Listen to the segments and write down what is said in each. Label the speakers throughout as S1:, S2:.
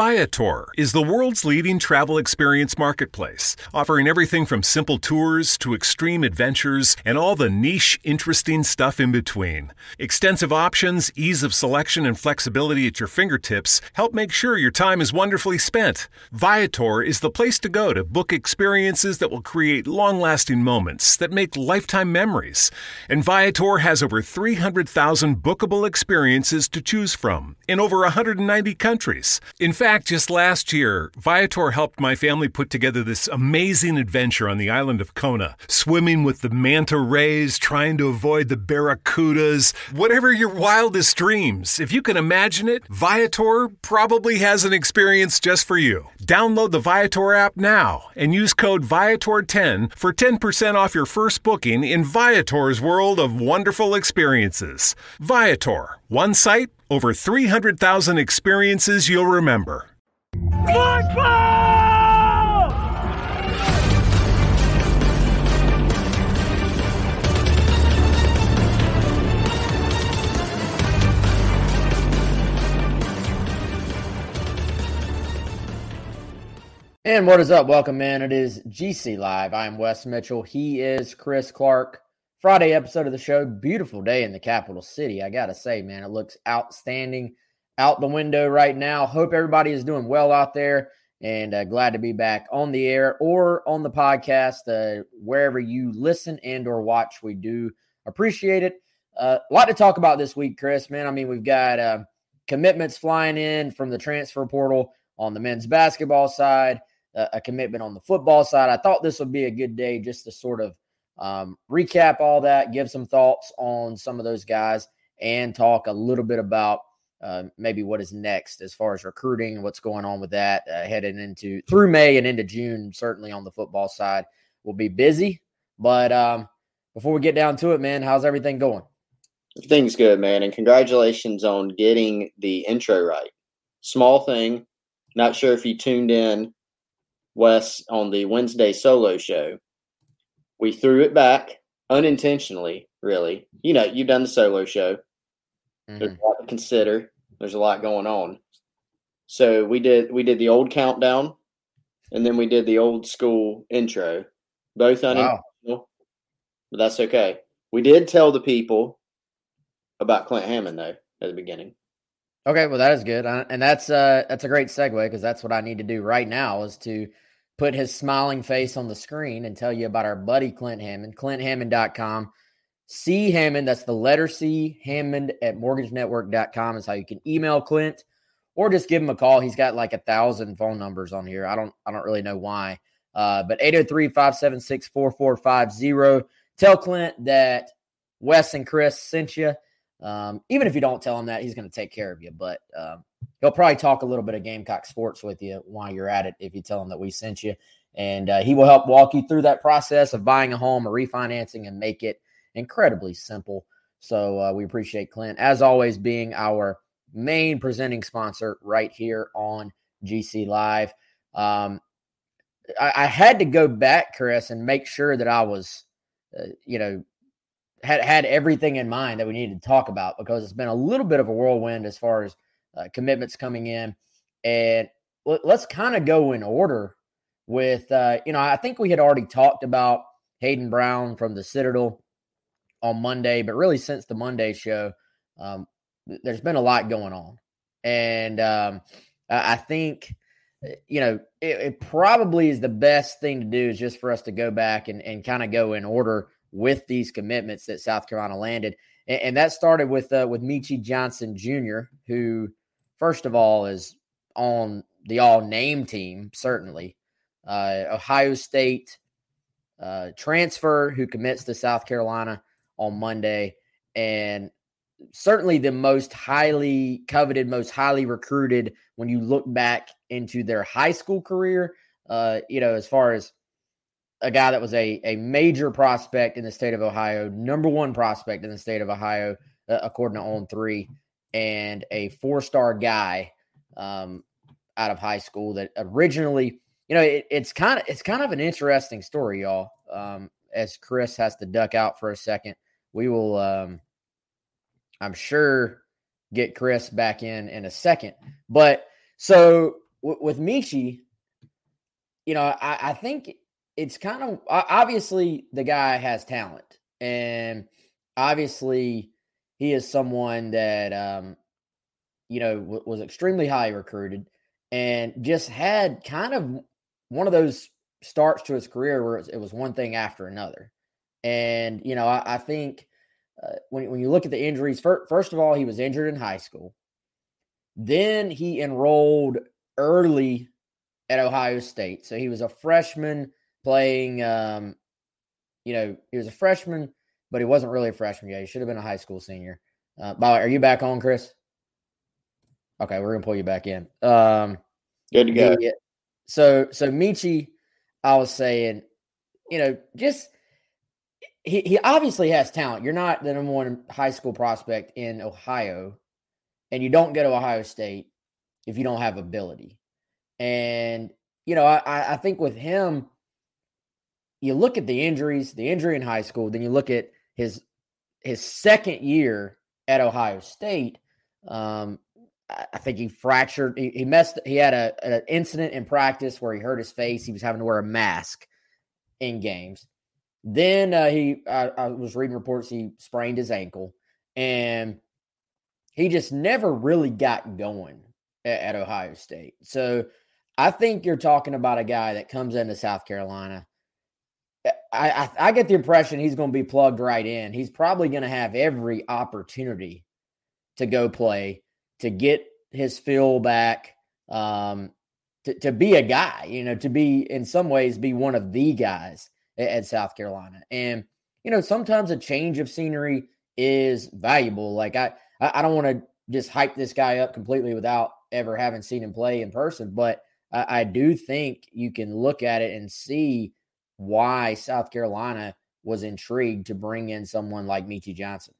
S1: Viator is the world's leading travel experience marketplace, offering everything from simple tours to extreme adventures and all the niche, interesting stuff in between. Extensive options, ease of selection, and flexibility at your fingertips help make sure your time is wonderfully spent. Viator is the place to go to book experiences that will create long lasting moments that make lifetime memories. And Viator has over 300,000 bookable experiences to choose from in over 190 countries. In fact, just last year, Viator helped my family put together this amazing adventure on the island of Kona, swimming with the manta rays, trying to avoid the barracudas, whatever your wildest dreams. If you can imagine it, Viator probably has an experience just for you. Download the Viator app now and use code Viator10 for 10% off your first booking in Viator's world of wonderful experiences. Viator, one site, over 300,000 experiences you'll remember.
S2: Football!
S3: And what is up? Welcome, man. It is GC Live. I am Wes Mitchell. He is Chris Clark. Friday episode of the show. Beautiful day in the capital city. I got to say, man, it looks outstanding out the window right now. Hope everybody is doing well out there and uh, glad to be back on the air or on the podcast, uh, wherever you listen and or watch. We do appreciate it. Uh, a lot to talk about this week, Chris, man. I mean, we've got uh, commitments flying in from the transfer portal on the men's basketball side, uh, a commitment on the football side. I thought this would be a good day just to sort of um, recap all that, give some thoughts on some of those guys, and talk a little bit about uh, maybe what is next as far as recruiting what's going on with that uh, heading into through May and into June. Certainly on the football side, we'll be busy. But um, before we get down to it, man, how's everything going?
S4: Things good, man, and congratulations on getting the intro right. Small thing. Not sure if you tuned in, Wes, on the Wednesday solo show. We threw it back unintentionally, really. You know, you've done the solo show. Mm-hmm. There's a lot to consider. There's a lot going on. So we did we did the old countdown and then we did the old school intro. Both unintentional. Wow. But that's okay. We did tell the people about Clint Hammond though at the beginning.
S3: Okay, well that is good, uh, and that's uh that's a great segue because that's what I need to do right now is to put his smiling face on the screen and tell you about our buddy Clint Hammond, ClintHammond.com. C Hammond, that's the letter C, Hammond at mortgagenetwork.com is how you can email Clint or just give him a call. He's got like a thousand phone numbers on here. I don't I don't really know why. Uh, but 803-576-4450. Tell Clint that Wes and Chris sent you. Um, even if you don't tell him that, he's going to take care of you. But um, he'll probably talk a little bit of Gamecock sports with you while you're at it if you tell him that we sent you. And uh, he will help walk you through that process of buying a home or refinancing and make it incredibly simple. So uh, we appreciate Clint, as always, being our main presenting sponsor right here on GC Live. Um, I, I, had to go back, Chris, and make sure that I was, uh, you know, had had everything in mind that we needed to talk about because it's been a little bit of a whirlwind as far as uh, commitments coming in, and let, us kind of go in order with, uh, you know, I think we had already talked about Hayden Brown from the Citadel on Monday, but really since the Monday show, um, there's been a lot going on, and um, I think eh, you know it, it, probably is the best thing to do is just for us to go back and, and kind of go in order with these commitments that South Carolina landed, and, and that started with uh, with Meechie Johnson Jr., who first of all is on the all name team certainly. Uh, Ohio State uh, transfer who commits to South Carolina on Monday. And certainly the most highly coveted, most highly recruited when you look back into their high school career. Uh, you know, as far as a guy that was a, a major prospect in the state of Ohio, number one prospect in the state of Ohio, uh, according to On Three, and a four star guy um, out of high school that originally, you know, it, it's kind of it's kind of an interesting story, y'all. Um, as Chris has to duck out for a second, we will, um, I'm sure, get Chris back in in a second. But so w- with Meechie, you know, I, I think it's kind of obviously the guy has talent, and obviously he is someone that um, you know w- was extremely high recruited and just had kind of one of those starts to his career where it was one thing after another. And you know, I, I think uh, when when you look at the injuries, first of all, he was injured in high school. Then he enrolled early at Ohio State, so he was a freshman playing. Um, you know, he was a freshman, but he wasn't really a freshman yet. He should have been a high school senior. Uh, by the way, are you back on, Chris? Okay, we're gonna pull you back in. Um,
S4: Good to go.
S3: the- so, so Meechie, I was saying, you know, just he he obviously has talent. You're not the number one high school prospect in Ohio, and you don't go to Ohio State if you don't have ability. And you know, I I think with him, you look at the injuries, the injury in high school, then you look at his his second year at Ohio State. Um, I think he fractured. He, he messed. He had a an incident in practice where he hurt his face. He was having to wear a mask in games. Then uh, he, I, I was reading reports he sprained his ankle, and he just never really got going at, at Ohio State. So I think you're talking about a guy that comes into South Carolina. I, I, I get the impression he's going to be plugged right in. He's probably going to have every opportunity to go play, to get his feel back, um, to, to be a guy, you know, to be in some ways be one of the guys at, at South Carolina. And, you know, sometimes a change of scenery is valuable. Like I, I don't want to just hype this guy up completely without ever having seen him play in person, but I, I do think you can look at it and see why South Carolina was intrigued to bring in someone like Meechie Johnson.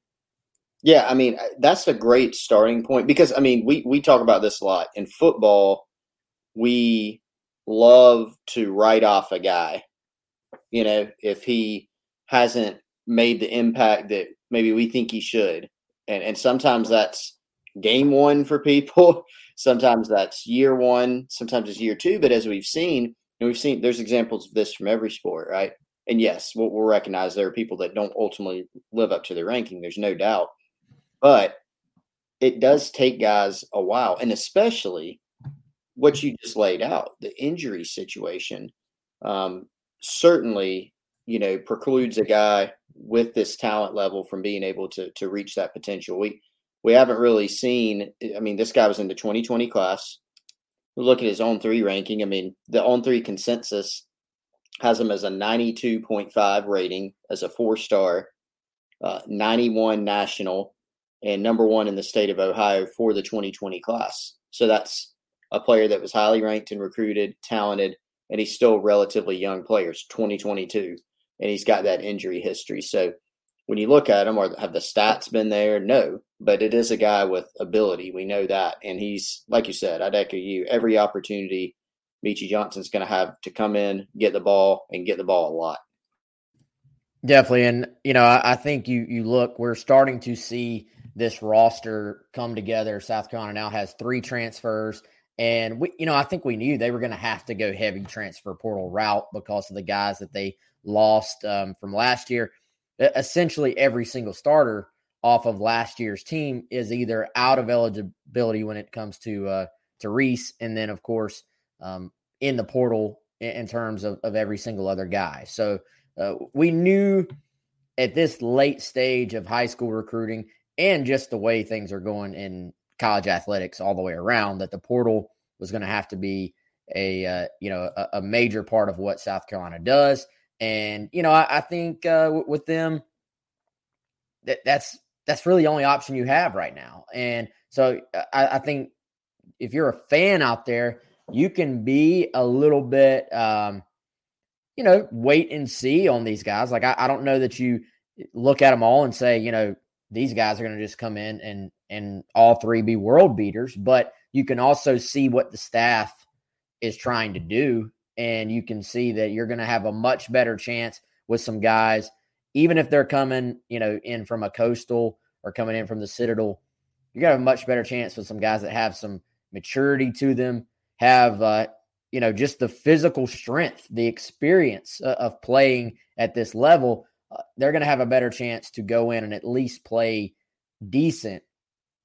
S4: Yeah, I mean that's a great starting point because I mean we we talk about this a lot in football. We love to write off a guy, you know, if he hasn't made the impact that maybe we think he should, and and sometimes that's game one for people, sometimes that's year one, sometimes it's year two. But as we've seen, and we've seen there's examples of this from every sport, right? And yes, we'll, we'll recognize there are people that don't ultimately live up to the ranking. There's no doubt but it does take guys a while and especially what you just laid out the injury situation um, certainly you know precludes a guy with this talent level from being able to to reach that potential we we haven't really seen i mean this guy was in the 2020 class look at his on three ranking i mean the on three consensus has him as a 92.5 rating as a four star uh, 91 national and number one in the state of Ohio for the 2020 class. So that's a player that was highly ranked and recruited, talented, and he's still relatively young players, 2022, and he's got that injury history. So when you look at him, or have the stats been there? No, but it is a guy with ability. We know that, and he's like you said. I'd echo you. Every opportunity, Meechie Johnson's going to have to come in, get the ball, and get the ball a lot.
S3: Definitely, and you know, I, I think you you look. We're starting to see this roster come together. South Carolina now has three transfers. And we, you know, I think we knew they were going to have to go heavy transfer portal route because of the guys that they lost um, from last year. Essentially, every single starter off of last year's team is either out of eligibility when it comes to uh, to Reese, and then of course um, in the portal in, terms of, of every single other guy. So uh, we knew at this late stage of high school recruiting and just the way things are going in college athletics all the way around that the portal was going to have to be a uh, you know a, a, major part of what South Carolina does. And you know, I, I think uh, w- with them, that that's that's really the only option you have right now. And so uh, I, I think if you're a fan out there, you can be a little bit, um, you know, wait and see on these guys. Like I, I don't know that you look at them all and say, you know, these guys are going to just come in and and all three be world beaters, but you can also see what the staff is trying to do and you can see that you're going to have a much better chance with some guys even if they're coming, you know, in from a coastal or coming in from the Citadel, to have a much better chance with some guys that have some maturity to them, have uh, you know, just the physical strength, the experience uh, of playing at this level, uh, they're going to have a better chance to go in and at least play decent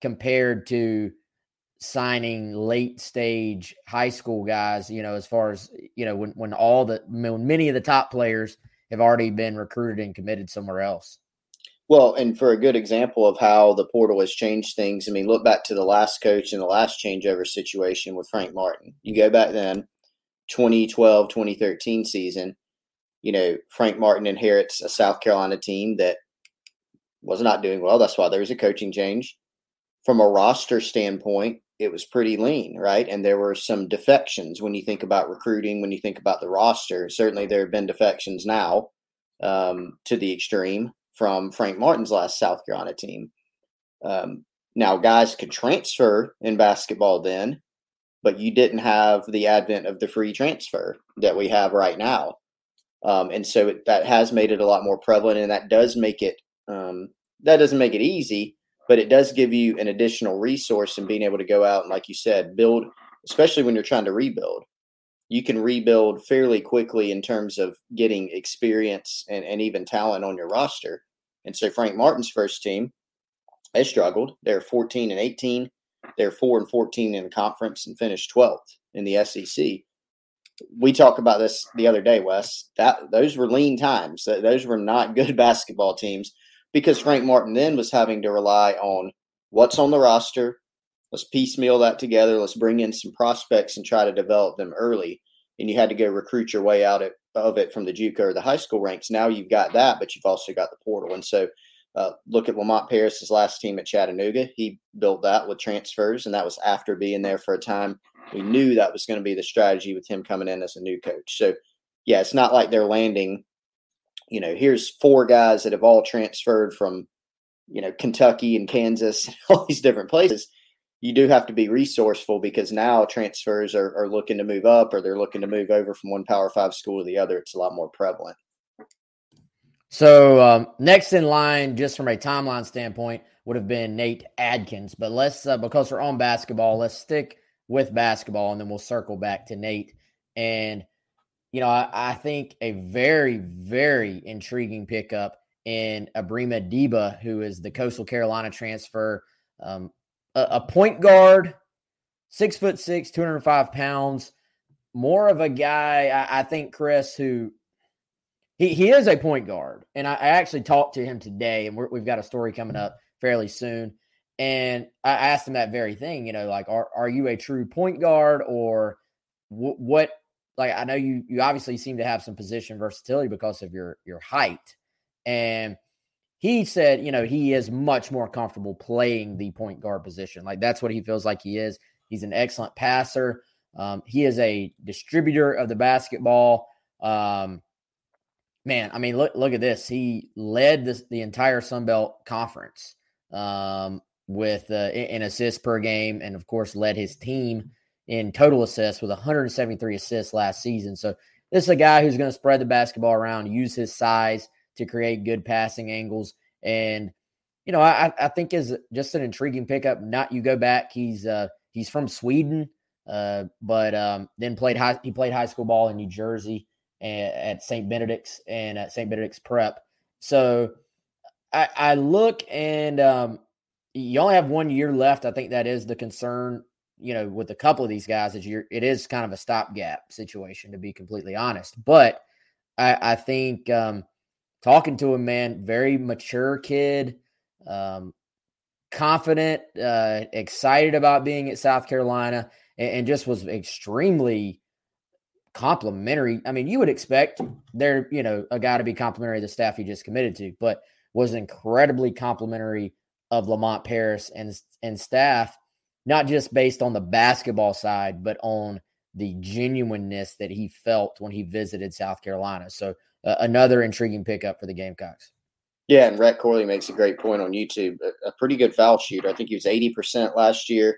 S3: compared to signing late stage high school guys, you know, as far as, you know, when, when all the, when many of the top players have already been recruited and committed somewhere else.
S4: Well, and for a good example of how the portal has changed things, I mean, look back to the last coach and the last changeover situation with Frank Martin. You go back then, 2012 2013 season, you know, Frank Martin inherits a South Carolina team that was not doing well. That's why there was a coaching change. From a roster standpoint, it was pretty lean, right? And there were some defections when you think about recruiting, when you think about the roster. Certainly, there have been defections now um, to the extreme from Frank Martin's last South Carolina team. Um, now, guys could transfer in basketball then, but you didn't have the advent of the free transfer that we have right now. Um, and so it, that has made it a lot more prevalent, and that does make it um, that doesn't make it easy, but it does give you an additional resource in being able to go out and, like you said, build, especially when you're trying to rebuild. You can rebuild fairly quickly in terms of getting experience and, and even talent on your roster. And so Frank Martin's first team, they struggled. They're 14 and 18. They're four and fourteen in the conference and finished twelfth in the SEC. We talked about this the other day, Wes. That those were lean times. Those were not good basketball teams because Frank Martin then was having to rely on what's on the roster. Let's piecemeal that together. Let's bring in some prospects and try to develop them early. And you had to go recruit your way out of it from the JUCO or the high school ranks. Now you've got that, but you've also got the portal. And so uh, look at Lamont Paris's last team at Chattanooga. He built that with transfers, and that was after being there for a time. We knew that was going to be the strategy with him coming in as a new coach. So, yeah, it's not like they're landing. You know, here's four guys that have all transferred from, you know, Kentucky and Kansas, and all these different places. You do have to be resourceful because now transfers are, are looking to move up or they're looking to move over from one Power Five school to the other. It's a lot more prevalent.
S3: So um, next in line, just from a timeline standpoint, would have been Nate Adkins. But let's uh, because we're on basketball, let's stick with basketball, and then we'll circle back to Nate. And you know, I, I think a very, very intriguing pickup in Ebrima Dibba, who is the Coastal Carolina transfer, um, a, a point guard, six foot six, two hundred five pounds. More of a guy, I, I think, Chris, who he he is a point guard, and I, I actually talked to him today, and we have got a story coming up fairly soon. And I asked him that very thing, you know, like, are are you a true point guard, or w- what? Like, I know you you obviously seem to have some position versatility because of your your height, and he said, you know, he is much more comfortable playing the point guard position. Like that's what he feels like he is. He's an excellent passer. Um, he is a distributor of the basketball. Um, man, I mean, look look at this. He led this the entire Sun Belt Conference um, with uh, in assists per game, and of course, led his team in total assists with 173 assists last season. So this is a guy who's going to spread the basketball around, use his size to create good passing angles, and you know, I, I think is just an intriguing pickup. Not you go back, he's uh, he's from Sweden, uh, but um, then played high. He played high school ball in New Jersey at St. Benedict's and at St. Benedict's Prep. So I, I look and um, you only have one year left. I think that is the concern, you know, with a couple of these guys is you're, it is kind of a stopgap situation to be completely honest. But I, I think um, talking to him, man, very mature kid, um, confident, uh, excited about being at South Carolina, and, and just was extremely complimentary. I mean, you would expect there, you know, a guy to be complimentary of the staff he just committed to, but was incredibly complimentary of Lamont Paris and and staff, not just based on the basketball side, but on the genuineness that he felt when he visited South Carolina. So uh, another intriguing pickup for the Gamecocks.
S4: Yeah, and Rhett Corley makes a great point on YouTube. A, a pretty good foul shooter. I think he was 80% last year.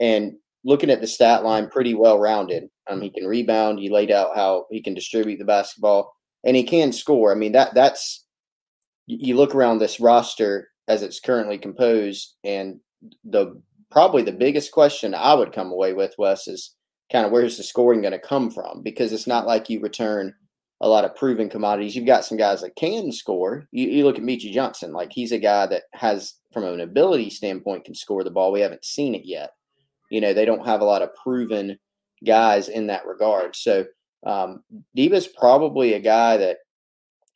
S4: And looking at the stat line, pretty well rounded. Um, he can rebound. He laid out how he can distribute the basketball, and he can score. I mean that that's you look around this roster as it's currently composed, and the probably the biggest question I would come away with, Wes, is kind of where's the scoring going to come from? Because it's not like you return a lot of proven commodities. You've got some guys that can score. You, you look at Meechie Johnson, like he's a guy that has, from an ability standpoint, can score the ball. We haven't seen it yet. You know, they don't have a lot of proven guys in that regard. So um, Dibba's probably a guy that,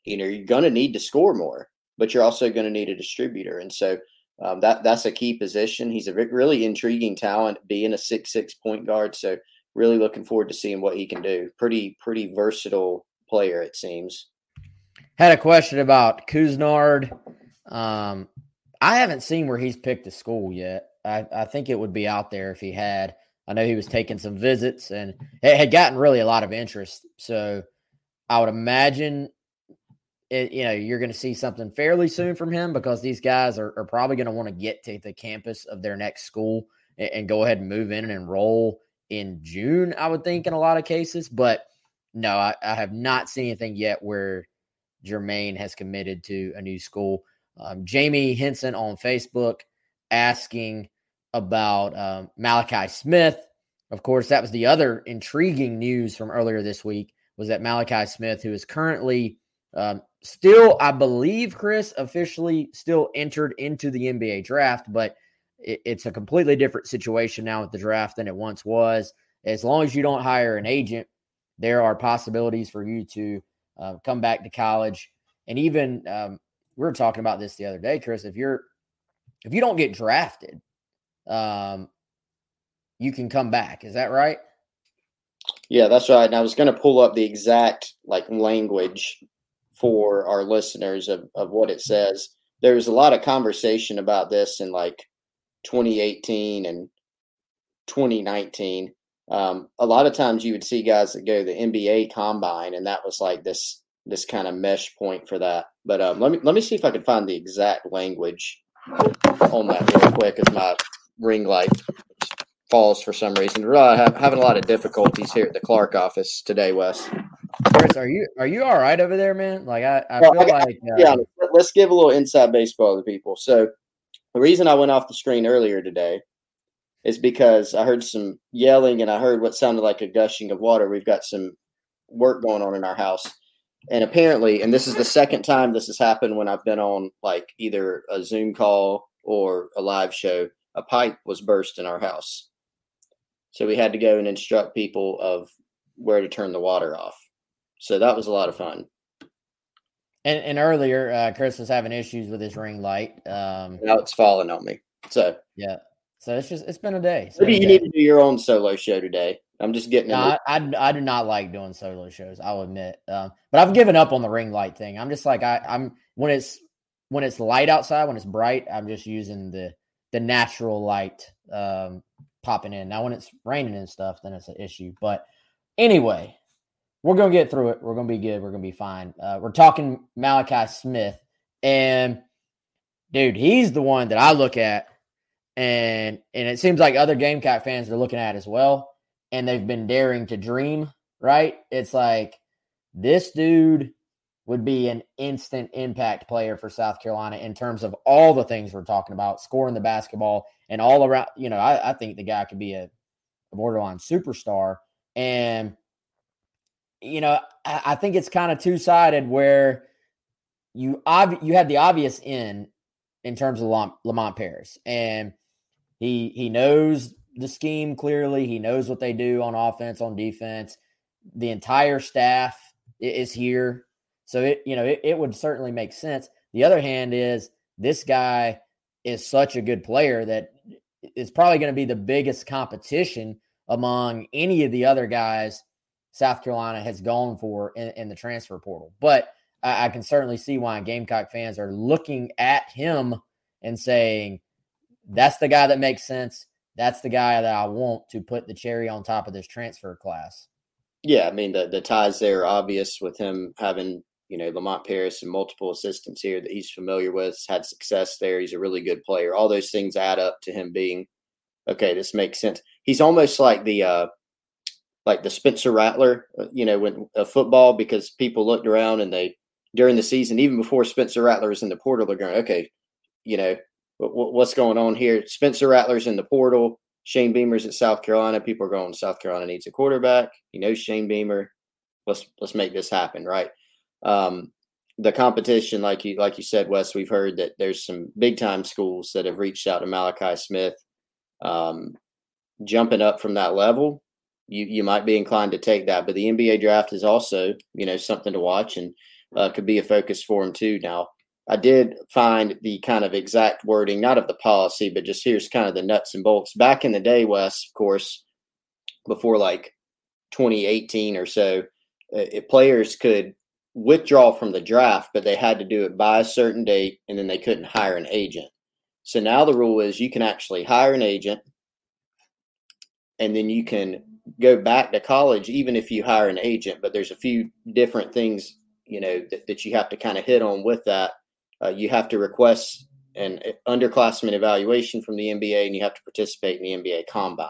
S4: you know, you're going to need to score more, but you're also going to need a distributor. And so um, that that's a key position. He's a really intriguing talent, being a six six point guard. So really looking forward to seeing what he can do. Pretty pretty versatile player, it seems.
S3: Had a question about Couisnard. Um, I haven't seen where he's picked a school yet. I, I think it would be out there if he had. I know he was taking some visits and it had gotten really a lot of interest. So I would imagine it, you know, you're going to see something fairly soon from him because these guys are, are probably going to want to get to the campus of their next school and, and, go ahead and move in and enroll in June, I would think, in a lot of cases. But no, I, I have not seen anything yet where Jermaine has committed to a new school. Um, Jamie Henson on Facebook asking about um, Malachi Smith. Of course, that was the other intriguing news from earlier this week was that Malachi Smith, who is currently um, still, I believe, Chris, officially still entered into the NBA draft, but it, it's a completely different situation now with the draft than it once was. As long as you don't hire an agent, there are possibilities for you to uh, come back to college. And even um, we were talking about this the other day, Chris. If you're if you don't get drafted, um, you can come back. Is that right?
S4: Yeah, that's right. And I was going to pull up the exact like language for our listeners of, of what it says. There was a lot of conversation about this in like 2018 and 2019. Um, a lot of times you would see guys that go the NBA combine, and that was like this this kind of mesh point for that. But um, let me let me see if I can find the exact language on that real quick as my ring light falls for some reason. We're really having a lot of difficulties here at the Clark office today, Wes.
S3: Chris, are you are you all right over there, man? Like I, I well, feel I, like
S4: uh, yeah. Let's give a little inside baseball to people. So the reason I went off the screen earlier today is because I heard some yelling and I heard what sounded like a gushing of water. We've got some work going on in our house. And apparently, and this is the second time this has happened when I've been on like either a Zoom call or a live show, a pipe was burst in our house. So we had to go and instruct people of where to turn the water off. So that was a lot of fun.
S3: And, and earlier, uh, Chris was having issues with his ring light. Um,
S4: now it's falling on me. So
S3: yeah, so it's just it's been a day.
S4: Maybe you day. need to do your own solo show today. I'm just getting.
S3: No, I, I, I do not like doing solo shows. I'll admit, um, but I've given up on the ring light thing. I'm just like I, I'm when it's when it's light outside, when it's bright, I'm just using the the natural light um, popping in. Now when it's raining and stuff, then it's an issue. But anyway, we're gonna get through it. We're gonna be good. We're gonna be fine. Uh, we're talking Malachi Smith, and dude, he's the one that I look at, and and it seems like other Gamecock fans are looking at as well, and they've been daring to dream. Right? It's like this dude would be an instant impact player for South Carolina in terms of all the things we're talking about, scoring the basketball and all around. You know, I, I think the guy could be a, a borderline superstar, and you know, I, think it's kind of two sided where you ob- you had the obvious in in terms of Lamont Paris, and he he knows the scheme clearly. He knows what they do on offense, on defense. The entire staff is here, so it you know it, it would certainly make sense. The other hand is this guy is such a good player that it's probably going to be the biggest competition among any of the other guys South Carolina has gone for in, in the transfer portal. But I, I, can certainly see why Gamecock fans are looking at him and saying, that's the guy that makes sense. that's the guy that I want to put the cherry on top of this transfer class.
S4: Yeah, I mean the the ties there are obvious with him having you know Lamont Paris and multiple assistants here that he's familiar with, had success there. He's a really good player. All those things add up to him being okay. This makes sense. He's almost like the uh, like the Spencer Rattler, uh, you know, when a football because people looked around and they during the season, even before Spencer Rattler was in the portal, they're going, okay, you know, what's going on here? Spencer Rattler's in the portal. Shane Beamer's at South Carolina. People are going, South Carolina needs a quarterback. He knows Shane Beamer. Let's let's make this happen, right? Um, the competition, like you like you said, Wes, we've heard that there's some big time schools that have reached out to Malachi Smith. Um, jumping up from that level, you you might be inclined to take that. But the NBA draft is also, you know, something to watch and uh, could be a focus for him too. Now, I did find the kind of exact wording, not of the policy, but just here's kind of the nuts and bolts. Back in the day, Wes, of course, before like 2018 or so, uh, players could withdraw from the draft, but they had to do it by a certain date and then they couldn't hire an agent. So now the rule is you can actually hire an agent and then you can go back to college even if you hire an agent, but there's a few different things, you know, that, that you have to kind of hit on with that. Uh, you have to request an underclassmen evaluation from the NBA and you have to participate in the NBA combine.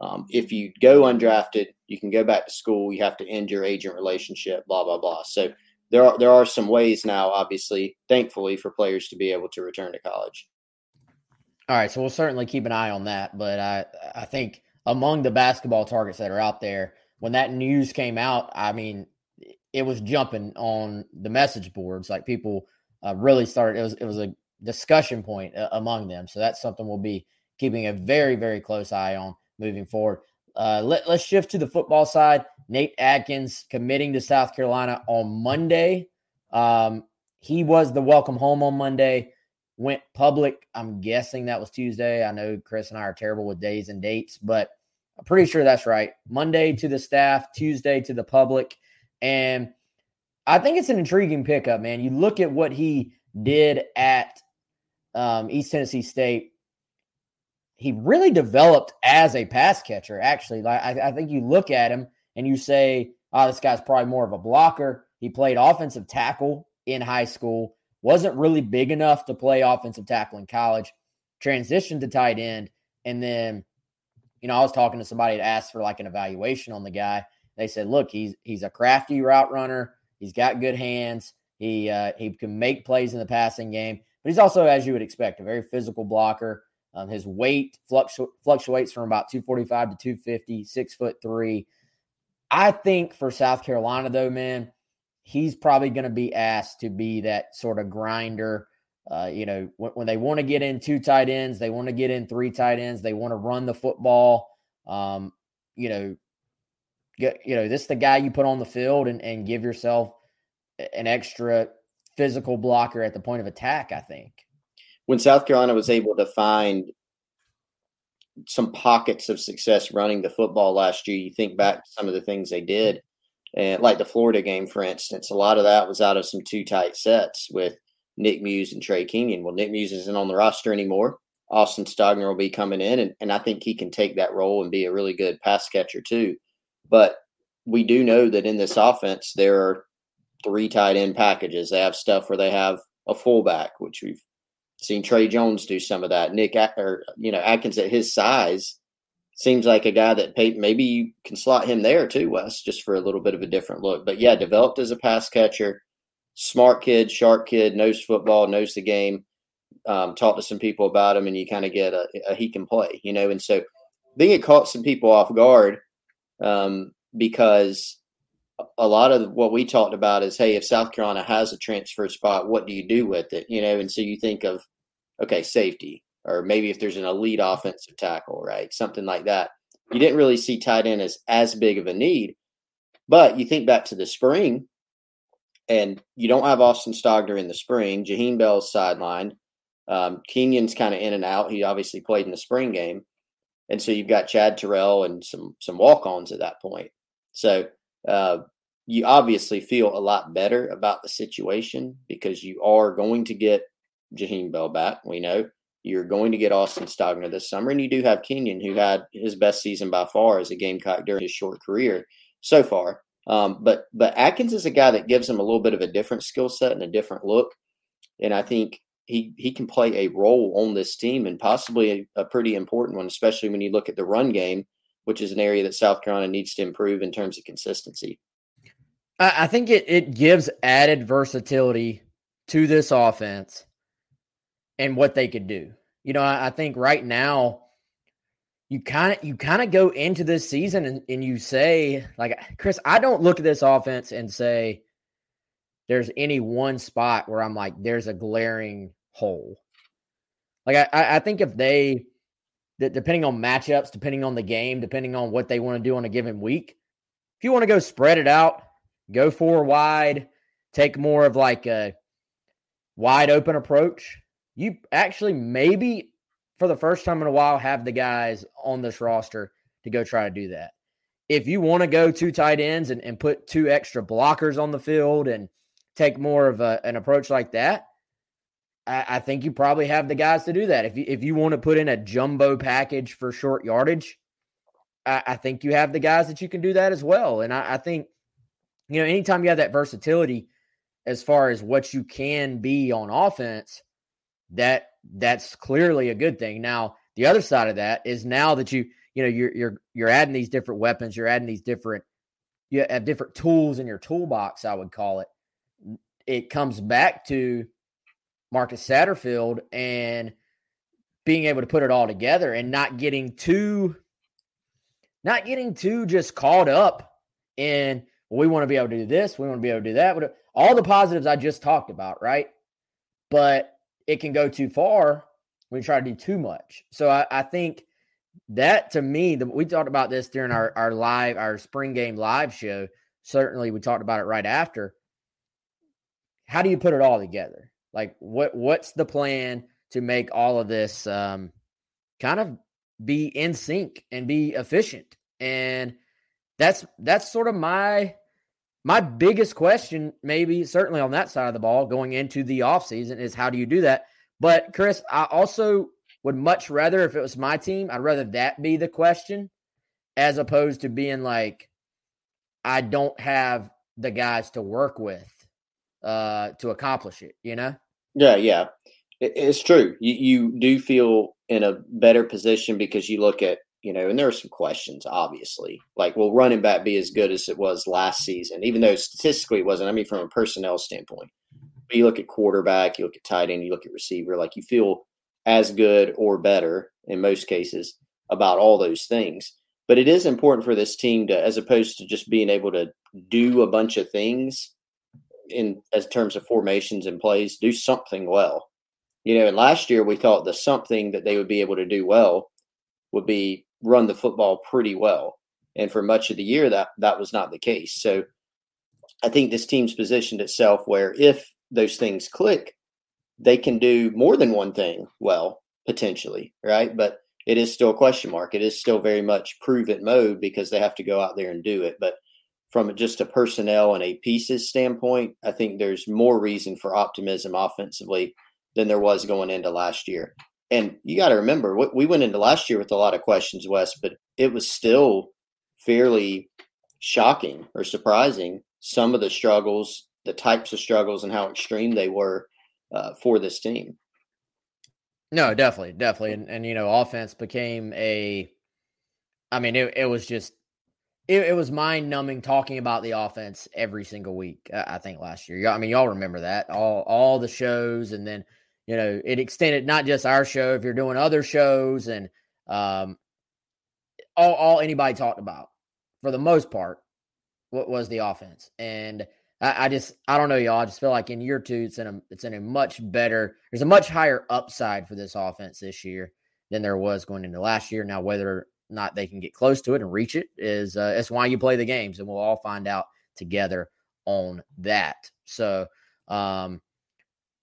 S4: Um, if you go undrafted, you can go back to school. You have to end your agent relationship, blah blah blah. So there are there are some ways now, obviously, thankfully, for players to be able to return to college.
S3: All right, so we'll certainly keep an eye on that. But I I think among the basketball targets that are out there, when that news came out, I mean, it was jumping on the message boards. Like people uh, really started. It was it was a discussion point uh, among them. So that's something we'll be keeping a very very close eye on moving forward. Uh, let, let's shift to the football side. Nate Adkins committing to South Carolina on Monday. Um, he was the welcome home on Monday, went public. I'm guessing that was Tuesday. I know Chris and I are terrible with days and dates, but I'm pretty sure that's right. Monday to the staff, Tuesday to the public. And I think it's an intriguing pickup, man. You look at what he did at um, East Tennessee State he really developed as a pass catcher. Actually, like I, I, think you look at him and you say, "Oh, this guy's probably more of a blocker." He played offensive tackle in high school. Wasn't really big enough to play offensive tackle in college. Transitioned to tight end, and then, you know, I was talking to somebody that asked for like an evaluation on the guy. They said, "Look, he's he's a crafty route runner. He's got good hands. He uh, he can make plays in the passing game, but he's also, as you would expect, a very physical blocker." Um, his weight fluctu- fluctuates from about 245 to 250, six foot three. I think for South Carolina, though, man, he's probably going to be asked to be that sort of grinder. Uh, you know, when, when they want to get in two tight ends, they want to get in three tight ends, they want to run the football. Um, you know, get, you know, this is the guy you put on the field and, and give yourself an extra physical blocker at the point of attack, I think
S4: when South Carolina was able to find some pockets of success running the football last year, you think back to some of the things they did, and like the Florida game, for instance, a lot of that was out of some two tight sets with Nick Muse and Trey Kenion. Well, Nick Muse isn't on the roster anymore. Austin Stogner will be coming in, and, and I think he can take that role and be a really good pass catcher too. But we do know that in this offense, there are three tight end packages. They have stuff where they have a fullback, which we've Seen Trey Jones do some of that. Nick or you know Adkins at his size seems like a guy that maybe you can slot him there too, Wes, just for a little bit of a different look. But yeah, developed as a pass catcher, smart kid, sharp kid, knows football, knows the game. Um, talk to some people about him, and you kind of get a, a, he can play, you know. And so, I think it caught some people off guard um, because a lot of what we talked about is, hey, if South Carolina has a transfer spot, what do you do with it? You know, and so you think of, okay, safety, or maybe if there's an elite offensive tackle, right, something like that. You didn't really see tight end as as big of a need, but you think back to the spring, and you don't have Austin Stogner in the spring. Jaheim Bell's sidelined. Um, Kenion's kind of in and out. He obviously played in the spring game, and so you've got Chad Terrell and some some walk ons at that point. So uh, you obviously feel a lot better about the situation because you are going to get Jaheim Bell back. We know You're going to get Austin Stogner this summer, and you do have Kenion, who had his best season by far as a Gamecock during his short career so far. Um, but but Adkins is a guy that gives him a little bit of a different skill set and a different look, and I think he he can play a role on this team and possibly a, a pretty important one, especially when you look at the run game, which is an area that South Carolina needs to improve in terms of consistency.
S3: I think it it gives added versatility to this offense and what they could do. You know, I, I think right now you kind of you kind of go into this season and, and you say like Chris, I don't look at this offense and say there's any one spot where I'm like there's a glaring hole. Like I, I think if they depending on matchups, depending on the game, depending on what they want to do on a given week, if you want to go spread it out, go four wide, take more of like a wide open approach, you actually maybe for the first time in a while have the guys on this roster to go try to do that. If you want to go two tight ends and, and put two extra blockers on the field and take more of a, an approach like that, I, I, think you probably have the guys to do that. If you if you want to put in a jumbo package for short yardage, I, I think you have the guys that you can do that as well. And I, I think, you know, anytime you have that versatility as far as what you can be on offense, that that's clearly a good thing. Now, the other side of that is now that you you know you're you're you're adding these different weapons, you're adding these different you have different tools in your toolbox, I would call it. It comes back to Marcus Satterfield and being able to put it all together and not getting too not getting too just caught up in well, we want to be able to do this, we want to be able to do that. All the positives I just talked about, right? But it can go too far when you try to do too much. So I, I think that to me, the, we talked about this during our, our live, our spring game live show. Certainly, we talked about it right after. How do you put it all together? Like, what what's the plan to make all of this um, kind of be in sync and be efficient? And that's that's sort of my my biggest question, maybe certainly on that side of the ball going into the offseason, is how do you do that? But Chris, I also would much rather, if it was my team, I'd rather that be the question as opposed to being like, I don't have the guys to work with uh, to accomplish it, you know?
S4: Yeah, yeah. It's true. You, you do feel in a better position because you look at you know, and there are some questions, obviously. Like, will running back be as good as it was last season? Even though statistically it wasn't. I mean, from a personnel standpoint, but you look at quarterback, you look at tight end, you look at receiver, like you feel as good or better in most cases about all those things. But it is important for this team to, as opposed to just being able to do a bunch of things in as terms of formations and plays, do something well. You know, and last year we thought the something that they would be able to do well would be run the football pretty well. And for much of the year, that that was not the case. So I think this team's positioned itself where if those things click, they can do more than one thing well, potentially, right? But it is still a question mark. It is still very much prove it mode because they have to go out there and do it. But from just a personnel and a pieces standpoint, I think there's more reason for optimism offensively than there was going into last year. And you got to remember, we went into last year with a lot of questions, Wes, but it was still fairly shocking or surprising some of the struggles, the types of struggles, and how extreme they were uh, for this team.
S3: No, definitely, definitely, and, and you know, offense became a. I mean, it, it was just it, it was mind numbing talking about the offense every single week. I think last year. I mean, y'all remember that all all the shows, and then you know, it extended not just our show, if you're doing other shows and um, all, all anybody talked about for the most part, what was the offense. And I, I, just, I don't know, y'all. I just feel like in year two, it's in a, it's in a much better, there's a much higher upside for this offense this year than there was going into last year. Now, whether or not they can get close to it and reach it is, uh, it's why you play the games and we'll all find out together on that. So, um,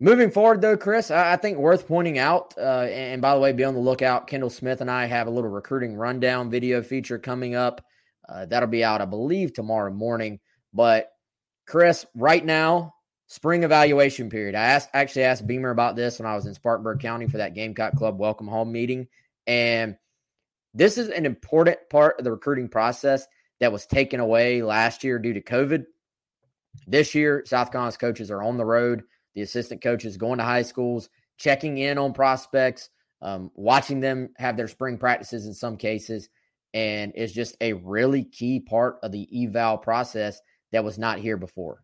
S3: Moving forward, though, Chris, I, think worth pointing out, uh, and by the way, be on the lookout. Kendall Smith and I have a little recruiting rundown video feature coming up. Uh, that'll be out, I believe, tomorrow morning. But Chris, right now, spring evaluation period. I asked actually asked Beamer about this when I was in Spartanburg County for that Gamecock Club welcome home meeting. And this is an important part of the recruiting process that was taken away last year due to COVID. This year, South Carolina's coaches are on the road. The assistant coaches going to high schools, checking in on prospects, um, watching them have their spring practices in some cases, and is just a really key part of the eval process that was not here before.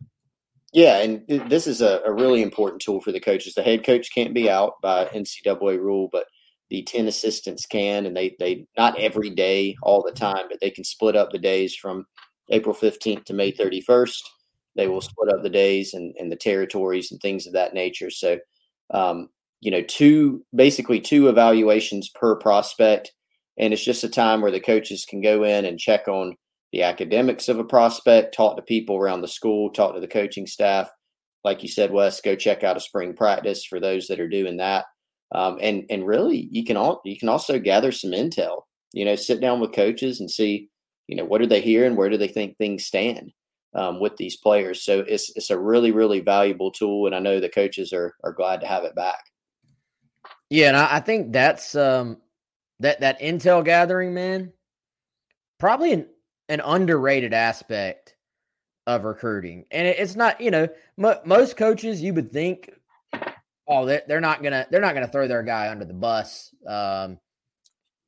S4: Yeah, and this is a, a really important tool for the coaches. The head coach can't be out by NCAA rule, but the 10 assistants can and they they not every day all the time but they can split up the days from april 15th to may 31st they will split up the days and, and the territories and things of that nature. So um, you know two basically two evaluations per prospect. And it's just a time where the coaches can go in and check on the academics of a prospect talk to people around the school talk to the coaching staff. Like you said wes go check out a spring practice for those that are doing that. Um, and and really you can all you can also gather some intel you know sit down with coaches and see you know what are they hearing where do they think things stand um, with these players so it's it's a really really valuable tool and i know the coaches are are glad to have it back
S3: yeah and i, I think that's um that that intel gathering man probably an, an underrated aspect of recruiting and it, it's not you know most coaches you would think oh, they're, they're not gonna they're not gonna throw their guy under the bus. Um,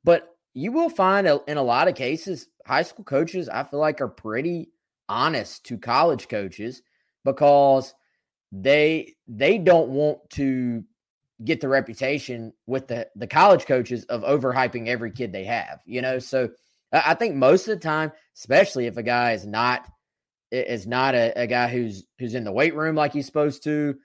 S3: but you will find in a lot of cases, high school coaches I feel like are pretty honest to college coaches because they they don't want to get the reputation with the the college coaches of overhyping every kid they have. You know, so I think most of the time, especially if a guy is not is not a, a guy who's who's in the weight room like he's supposed to,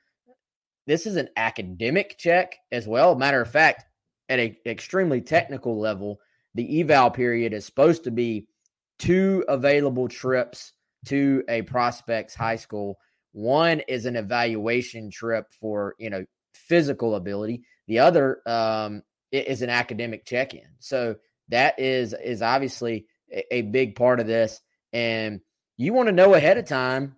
S3: this is an academic check as well. Matter of fact, at an extremely technical level, the eval period is supposed to be two available trips to a prospect's high school. One is an evaluation trip for you know physical ability. The other um, is an academic check-in. So that is is obviously a, a big part of this, and you want to know ahead of time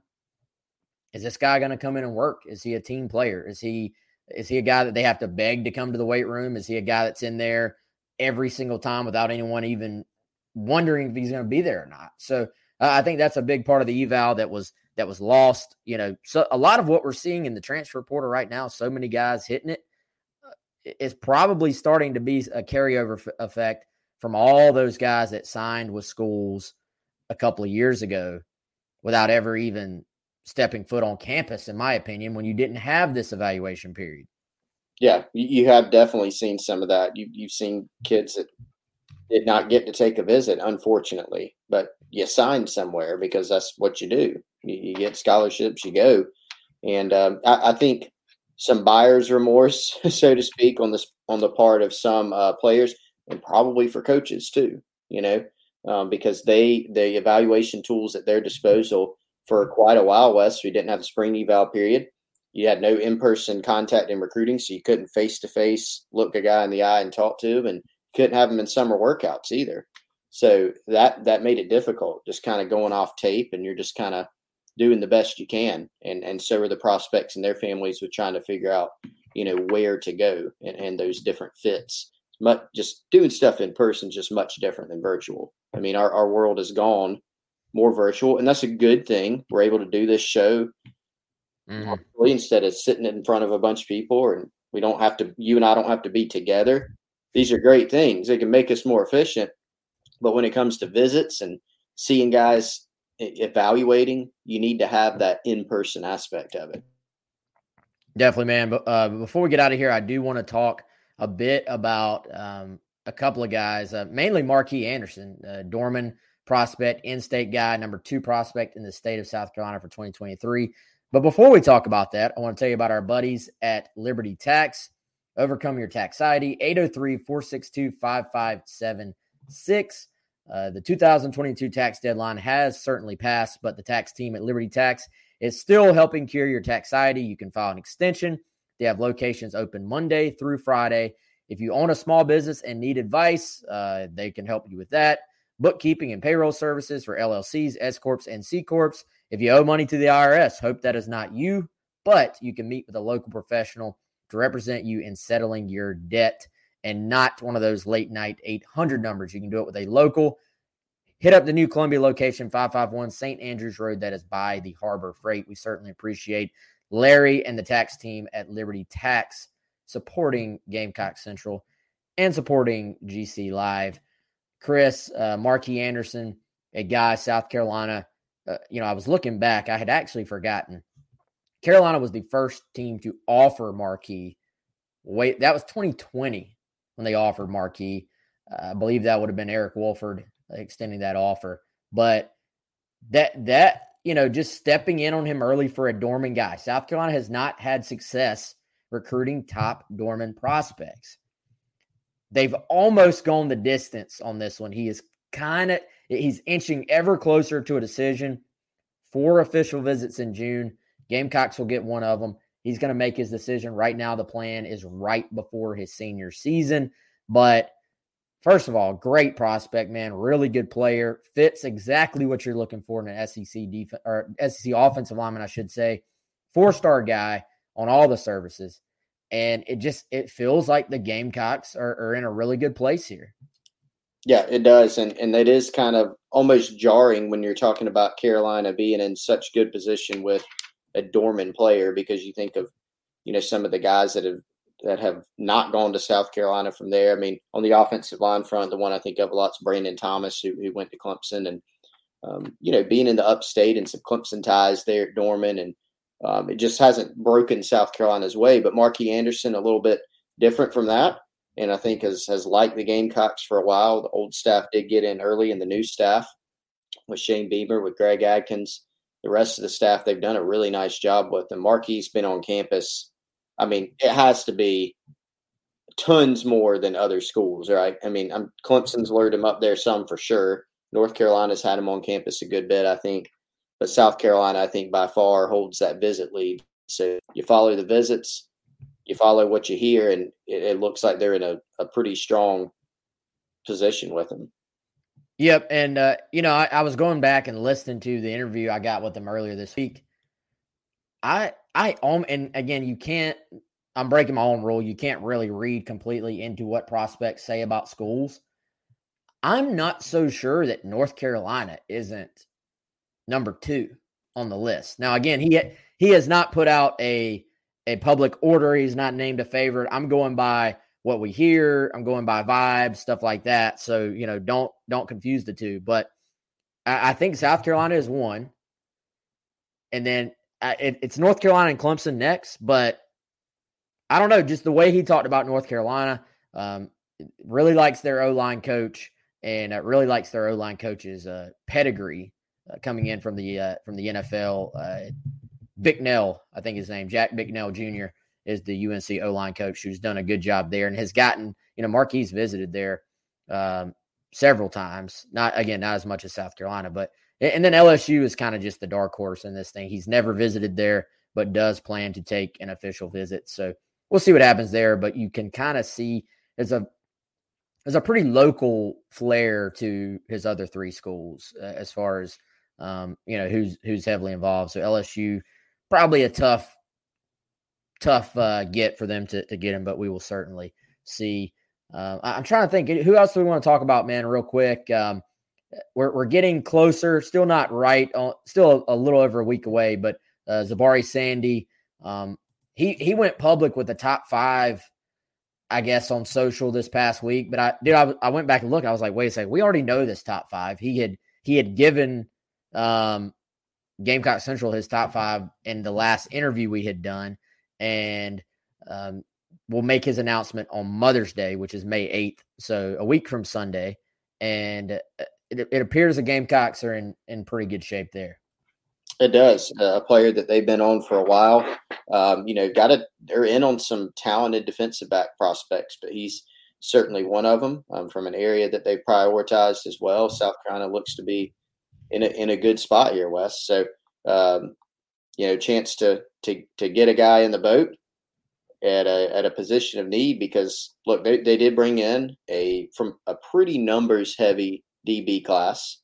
S3: is this guy going to come in and work? Is he a team player? Is he is he a guy that they have to beg to come to the weight room? Is he a guy that's in there every single time without anyone even wondering if he's going to be there or not? So uh, I think that's a big part of the eval that was that was lost. You know, so a lot of what we're seeing in the transfer portal right now, so many guys hitting it, uh, is probably starting to be a carryover f- effect from all those guys that signed with schools a couple of years ago without ever even stepping foot on campus, in my opinion, when you didn't have this evaluation period.
S4: Yeah, you have definitely seen some of that. You, you've seen kids that did not get to take a visit, unfortunately, but you sign somewhere because that's what you do. You, you get scholarships, you go. And um, I, I, think some buyer's remorse, so to speak, on this on the part of some uh, players and probably for coaches too. You know, um, because they the evaluation tools at their disposal for quite a while, Wes. We didn't have a spring eval period. You had no in person contact in recruiting, so you couldn't face to face look a guy in the eye and talk to him, and couldn't have him in summer workouts either. So that that made it difficult, just kind of going off tape, and you're just kind of doing the best you can, and and so are the prospects and their families with trying to figure out, you know, where to go and, and those different fits. Much just doing stuff in person is just much different than virtual. I mean, our, our world is gone more virtual, and that's a good thing. We're able to do this show mm-hmm. instead of sitting in front of a bunch of people, and we don't have to. You and I don't have to be together. These are great things. They can make us more efficient, but when it comes to visits and seeing guys evaluating, you need to have that in-person aspect of it.
S3: Definitely, man. But uh, before we get out of here, I do want to talk a bit about um, a couple of guys, uh, mainly Marquis Anderson, uh, Dorman prospect, in state guy, number two prospect in the state of South Carolina for 2023. But before we talk about that, I want to tell you about our buddies at Liberty Tax. Overcome your taxiety, 803 462 5576. Uh, the 2022 tax deadline has certainly passed, but the tax team at Liberty Tax is still helping cure your taxiety. You can file an extension. They have locations open Monday through Friday. If you own a small business and need advice, uh, they can help you with that bookkeeping and payroll services for LLCs, S Corps, and C Corps. If you owe money to the IRS, hope that is not you, but you can meet with a local professional to represent you in settling your debt and not one of those late night 800 numbers. You can do it with a local. Hit up the new Columbia location, 551 St. Andrews Road, that is by the Harbor Freight. We certainly appreciate Larry and the tax team at Liberty Tax supporting Gamecock Central and supporting GC Live. Chris, uh, Marky Anderson, a guy, South Carolina. Uh, you know, I was looking back. I had actually forgotten. Carolina was the first team to offer Markey. Wait, that was 2020 when they offered Markey. Uh, I believe that would have been Eric Wolford extending that offer. But that that you know, just stepping in on him early for a Dorman guy. South Carolina has not had success recruiting top Dorman prospects. They've almost gone the distance on this one. He is kind of he's inching ever closer to a decision. Four official visits in June. Gamecocks will get one of them. He's going to make his decision. Right now, the plan is right before his senior season. But first of all, great prospect, man. Really good player. Fits exactly what you're looking for in an SEC defense or SEC offensive lineman, I should say. Four star guy on all the services. And it just it feels like the Gamecocks are, are in a really good place here.
S4: Yeah, it does, and and it is kind of almost jarring when you're talking about Carolina being in such good position with a Dorman player because you think of you know some of the guys that have that have not gone to South Carolina from there. I mean, on the offensive line front, the one I think of a lot is Brandon Thomas, who, who went to Clemson, and um, you know, being in the upstate and some Clemson ties there at Dorman, and um, it just hasn't broken South Carolina's way. But Marky Anderson, a little bit different from that, and I think has has liked the Gamecocks for a while. The old staff did get in early, and the new staff with Shane Beamer, with Greg Adkins, the rest of the staff, they've done a really nice job with them. Marquis's been on campus. I mean, it has to be tons more than other schools, right? I mean, I'm, Clemson's lured him up there some for sure. North Carolina's had him on campus a good bit, I think. But South Carolina, I think, by far holds that visit lead. So you follow the visits, you follow what you hear, and it, it looks like they're in a, a pretty strong position with them.
S3: Yep, and uh, you know, I, I, was going back and listening to the interview I got with them earlier this week. I, I, um, and again, you can't. I'm breaking my own rule. You can't really read completely into what prospects say about schools. I'm not so sure that North Carolina isn't number two on the list. Now, again, he he has not put out a a public order. He's not named a favorite. I'm going by what we hear. I'm going by vibes, stuff like that. So you know, don't don't confuse the two. But I, I think South Carolina is one, and then uh, it, it's North Carolina and Clemson next. But I don't know, just the way he talked about North Carolina. Um, really likes their O line coach, and uh, really likes their O line coach's uh, pedigree uh, coming in from the uh, from the NFL. Uh, Bicknell, I think his name, Jack Bicknell Jr is the UNC O line coach who's done a good job there and has gotten, you know, Marquise visited there um, several times. Not again, not as much as South Carolina, but and then LSU is kind of just the dark horse in this thing. He's never visited there, but does plan to take an official visit. So we'll see what happens there. But you can kind of see there's a there's a pretty local flair to his other three schools uh, as far as um, you know who's who's heavily involved. So LSU probably a tough tough uh, get for them to, to get him, but we will certainly see. Uh, I'm trying to think who else do we want to talk about, man, real quick. Um, we're, we're getting closer, still not right, on, still a, a, little over a week away, but uh, Zahbari Sandy, um, he he went public with the top five, I guess, on social this past week. But I did I, I went back and looked. I was like, wait a second, we already know this top five. He had he had given um, Gamecock Central his top five in the last interview we had done and um, will make his announcement on Mother's Day, which is May 8th. So a week from Sunday. And uh, it, it appears the Gamecocks are in, in pretty good shape there.
S4: It does. Uh, a player that they've been on for a while. Um, you know, got it. They're in on some talented defensive back prospects, but he's certainly one of them um, from an area that they prioritized as well. South Carolina looks to be in a, in a good spot here, Wes. So, um, you know, chance to to to get a guy in the boat at a at a position of need because look they, they did bring in a from a pretty numbers heavy DB class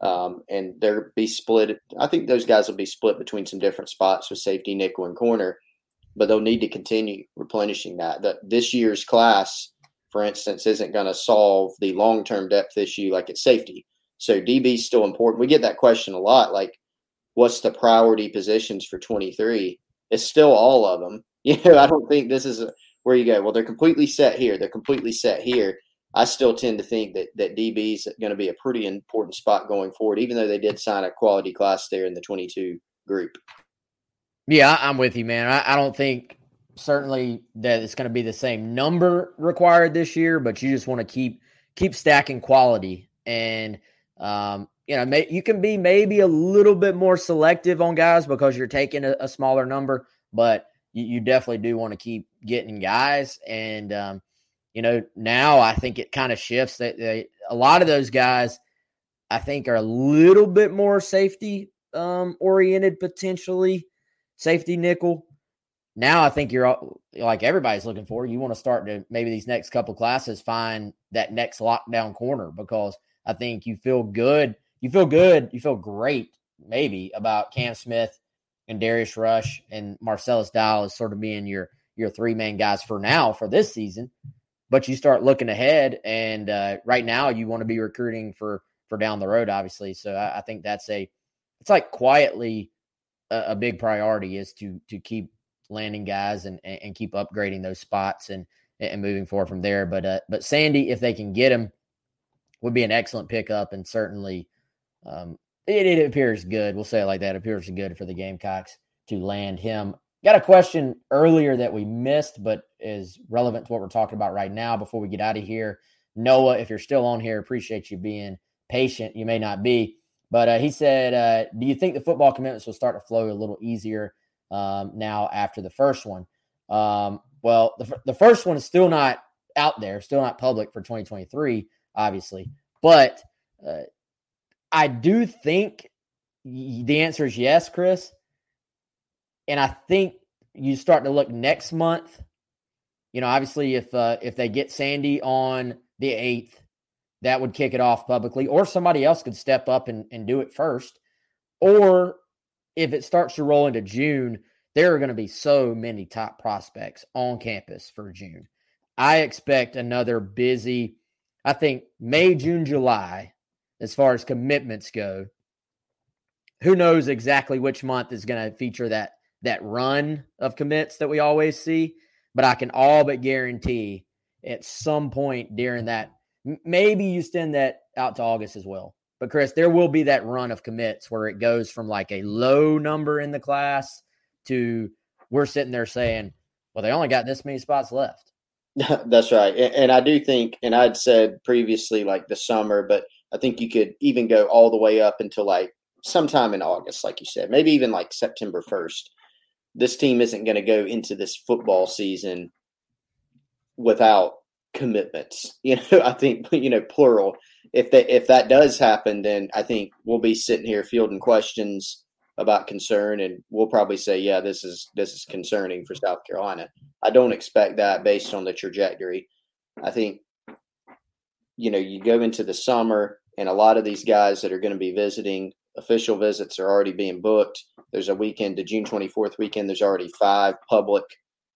S4: Um, and they'll be split. I think those guys will be split between some different spots with safety, nickel, and corner, but they'll need to continue replenishing that. That this year's class, for instance, isn't going to solve the long term depth issue like at safety. So DB is still important. We get that question a lot, like, what's the priority positions for 23? It's still all of them. You know, I don't think this is where you go. Well, they're completely set here. They're completely set here. I still tend to think that that DB is going to be a pretty important spot going forward, even though they did sign a quality class there in the 22 group.
S3: Yeah, I'm with you, man. I, I don't think certainly that it's going to be the same number required this year, but you just want to keep keep stacking quality, and um, you know may, you can be maybe a little bit more selective on guys because you're taking a, a smaller number, but you, you, definitely do want to keep getting guys, and um, you know, now I think it kind of shifts that they, a lot of those guys I think are a little bit more safety um, oriented potentially, safety nickel. Now I think you're like everybody's looking for. You want to start to maybe these next couple classes find that next lockdown corner because I think you feel good. You feel good. You feel great maybe about Cam Smith and Darius Rush and Marcellus Dial as sort of being your your three main guys for now for this season but you start looking ahead and uh, right now you want to be recruiting for for down the road obviously so I, I think that's a it's like quietly a, a, big priority is to to keep landing guys and and keep upgrading those spots and and moving forward from there but uh, but sandy if they can get him would be an excellent pickup and certainly um, it, it appears good we'll say it like that it appears good for the gamecocks to land him Got a question earlier that we missed, but is relevant to what we're talking about right now before we get out of here. Noah, if you're still on here, appreciate you being patient. You may not be, but uh, he said, uh, Do you think the football commitments will start to flow a little easier um, now after the first one? Um, well, the, the first one is still not out there, still not public for 2023, obviously, but uh, I do think the answer is yes, Chris. And I think you start to look next month. You know, obviously, if uh, if they get Sandy on the eighth, that would kick it off publicly, or somebody else could step up and, and do it first. Or if it starts to roll into June, there are going to be so many top prospects on campus for June. I expect another busy, I think May, June, July, as far as commitments go. Who knows exactly which month is going to feature that that run of commits that we always see, but I can all but guarantee at some point during that, maybe you send that out to August as well. But Chris, there will be that run of commits where it goes from like a low number in the class to we're sitting there saying, well, they only got this many spots left.
S4: That's right. And I do think, and I'd said previously like the summer, but I think you could even go all the way up until like sometime in August, like you said, maybe even like September 1st this team isn't going to go into this football season without commitments. You know, I think you know plural. If that if that does happen, then I think we'll be sitting here fielding questions about concern, and we'll probably say, yeah, this is this is concerning for South Carolina. I don't expect that based on the trajectory. I think you know you go into the summer, and a lot of these guys that are going to be visiting official visits are already being booked. There's a weekend, the June 24th weekend. There's already five public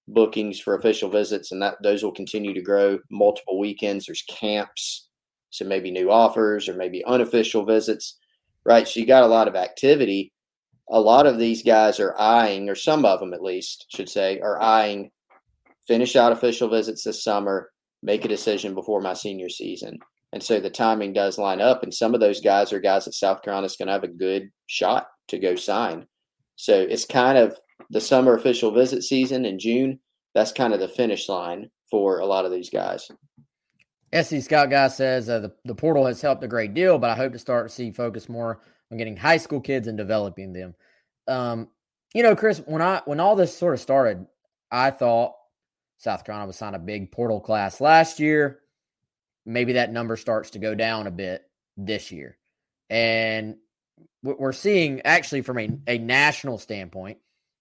S4: bookings for official visits, and that those will continue to grow. Multiple weekends. There's camps, so maybe new offers or maybe unofficial visits, right? So you got a lot of activity. A lot of these guys are eyeing, or some of them at least, should say, are eyeing finish out official visits this summer, make a decision before my senior season. And so the timing does line up. And some of those guys are guys that South Carolina is going to have a good shot to go sign. So it's kind of the summer official visit season in June. That's kind of the finish line for a lot of these guys.
S3: SC Scout guy says uh, the, the portal has helped a great deal, but I hope to start to see focus more on getting high school kids and developing them. Um, you know, Chris, when I when all this sort of started, I thought South Carolina was sign a big portal class last year maybe that number starts to go down a bit this year. And we're seeing actually from a, a national standpoint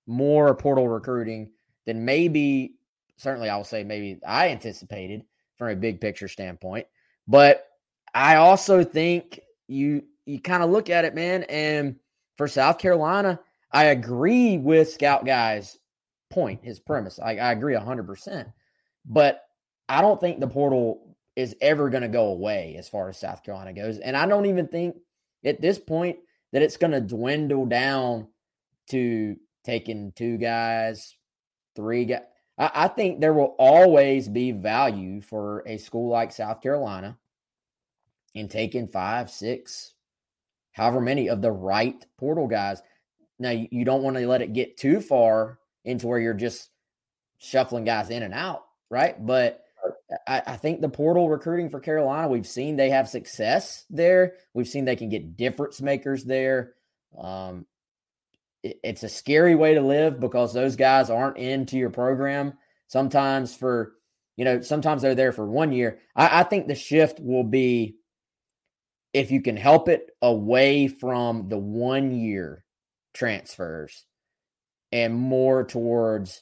S3: more portal recruiting than maybe certainly I will say maybe I anticipated from a big picture standpoint. But I also think you you kind of look at it, man, and for South Carolina, I agree with Scout Guy's point, his premise. I, I agree 100%. But I don't think the portal is ever going to go away as far as South Carolina goes. And I don't even think at this point that it's going to dwindle down to taking two guys, three guys. I, I think there will always be value for a school like South Carolina in taking five, six, however many of the right portal guys. Now, you don't want to let it get too far into where you're just shuffling guys in and out, right? But I, I, think the portal recruiting for Carolina, we've seen they have success there. We've seen they can get difference makers there. Um, it, it's a scary way to live because those guys aren't into your program. Sometimes for, you know, sometimes they're there for one year. I, I think the shift will be if you can help it away from the one year transfers and more towards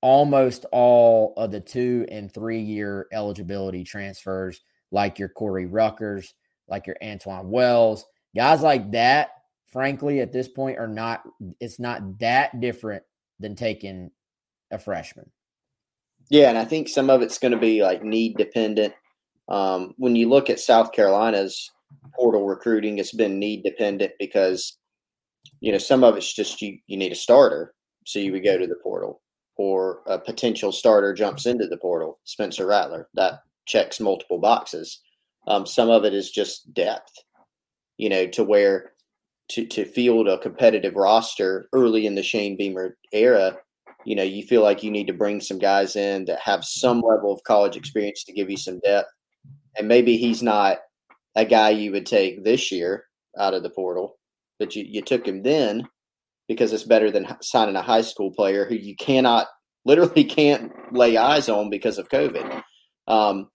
S3: almost all of the two and three year eligibility transfers, like your Corey Ruckers, like your Antwane Wells, guys like that. Frankly, at this point, are not. It's not that different than taking a freshman.
S4: Yeah, and I think some of it's going to be like need dependent. Um, when you look at South Carolina's portal recruiting, it's been need dependent because you know some of it's just you you need a starter, so you would go to the portal or a potential starter jumps into the portal, Spencer Rattler. That checks multiple boxes. Um, some of it is just depth, you know, to where to, to field a competitive roster early in the Shane Beamer era, you know, you feel like you need to bring some guys in that have some level of college experience to give you some depth. And maybe he's not a guy you would take this year out of the portal, but you, you took him then because it's better than signing a high school player who you cannot literally can't lay eyes on because of COVID. Um,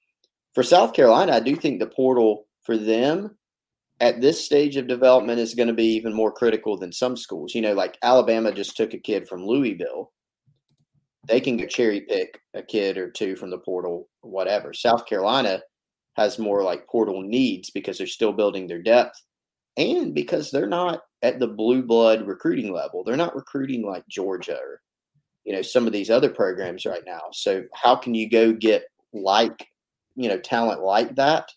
S4: for South Carolina, I do think the portal for them at this stage of development is going to be even more critical than some schools. You know, like Alabama just took a kid from Louisville. They can go cherry pick a kid or two from the portal, whatever. South Carolina has more like portal needs because they're still building their depth and because they're not at the blue blood recruiting level. They're not recruiting like Georgia or you know some of these other programs right now. So how can you go get like you know talent like that?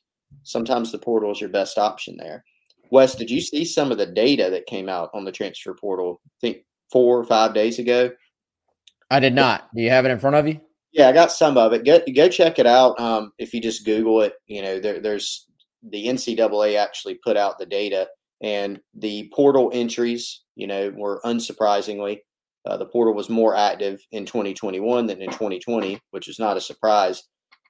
S4: Sometimes the portal is your best option there. Wes, did you see some of the data that came out on the transfer portal? I think four or five days ago.
S3: I did not. Do you have it in front of you?
S4: Yeah, I got some of it. Go go check it out. Um, if you just Google it, you know there, there's the NCAA actually put out the data and the portal entries, you know, were unsurprisingly, uh, the portal was more active in 2021 than in 2020, which is not a surprise.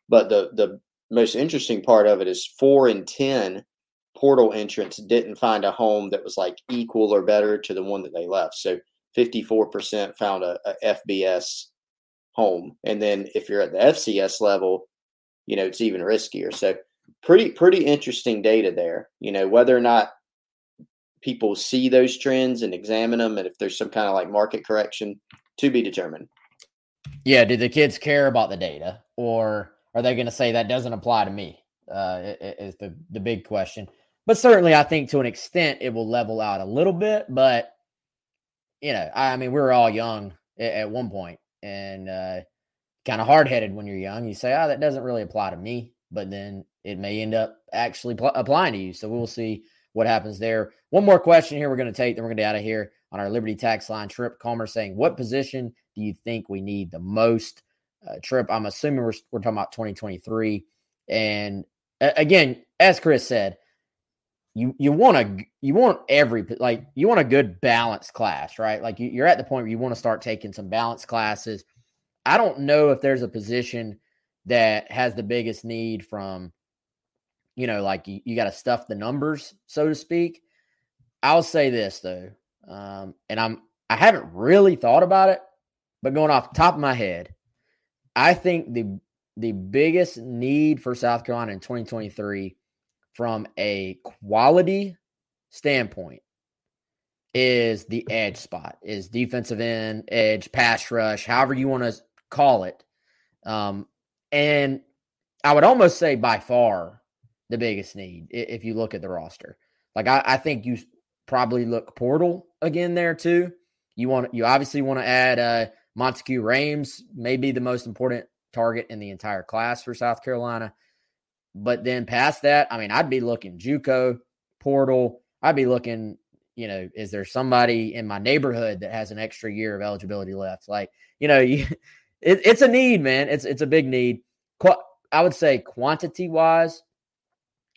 S4: But the the most interesting part of it is four in ten portal entrants didn't find a home that was like equal or better to the one that they left. So 54% found a, a FBS home, and then if you're at the FCS level, you know it's even riskier. So pretty pretty interesting data there. You know whether or not people see those trends and examine them, and if there's some kind of like market correction to be determined.
S3: Yeah, do the kids care about the data, or are they going to say that doesn't apply to me? Uh, is the the big question. But certainly, I think to an extent it will level out a little bit. But you know, I, I mean, we were all young at, at one point, and uh, kind of hard headed when you're young. You say, "Oh, that doesn't really apply to me," but then it may end up actually pl- applying to you. So we'll see what happens there. One more question here we're going to take, then we're going to get out of here on our Liberty Tax Line. Trip Calmer saying, What position do you think we need the most? Uh, Trip, I'm assuming we're, we're talking about 2023. And uh, again, as Chris said, you you want to you want every like you want a good balanced class, right? Like you, you're at the point where you want to start taking some balanced classes. I don't know if there's a position that has the biggest need from you know, like you, you got to stuff the numbers, so to speak. I'll say this though, um, and I'm I haven't really thought about it, but going off the top of my head, I think the the biggest need for South Carolina in 2023 from a quality standpoint is the edge spot, is defensive end, edge, pass rush, however you want to call it. Um, and I would almost say by far the biggest need if you look at the roster. Like I, I think you probably look portal again there too. You want you obviously want to add uh Monteque Rhames, maybe the most important target in the entire class for South Carolina. But then past that, I mean, I'd be looking JUCO, portal. I'd be looking, you know, is there somebody in my neighborhood that has an extra year of eligibility left? Like, you know, you, it, it's a need, man. It's it's a big need. Qu- I would say quantity wise,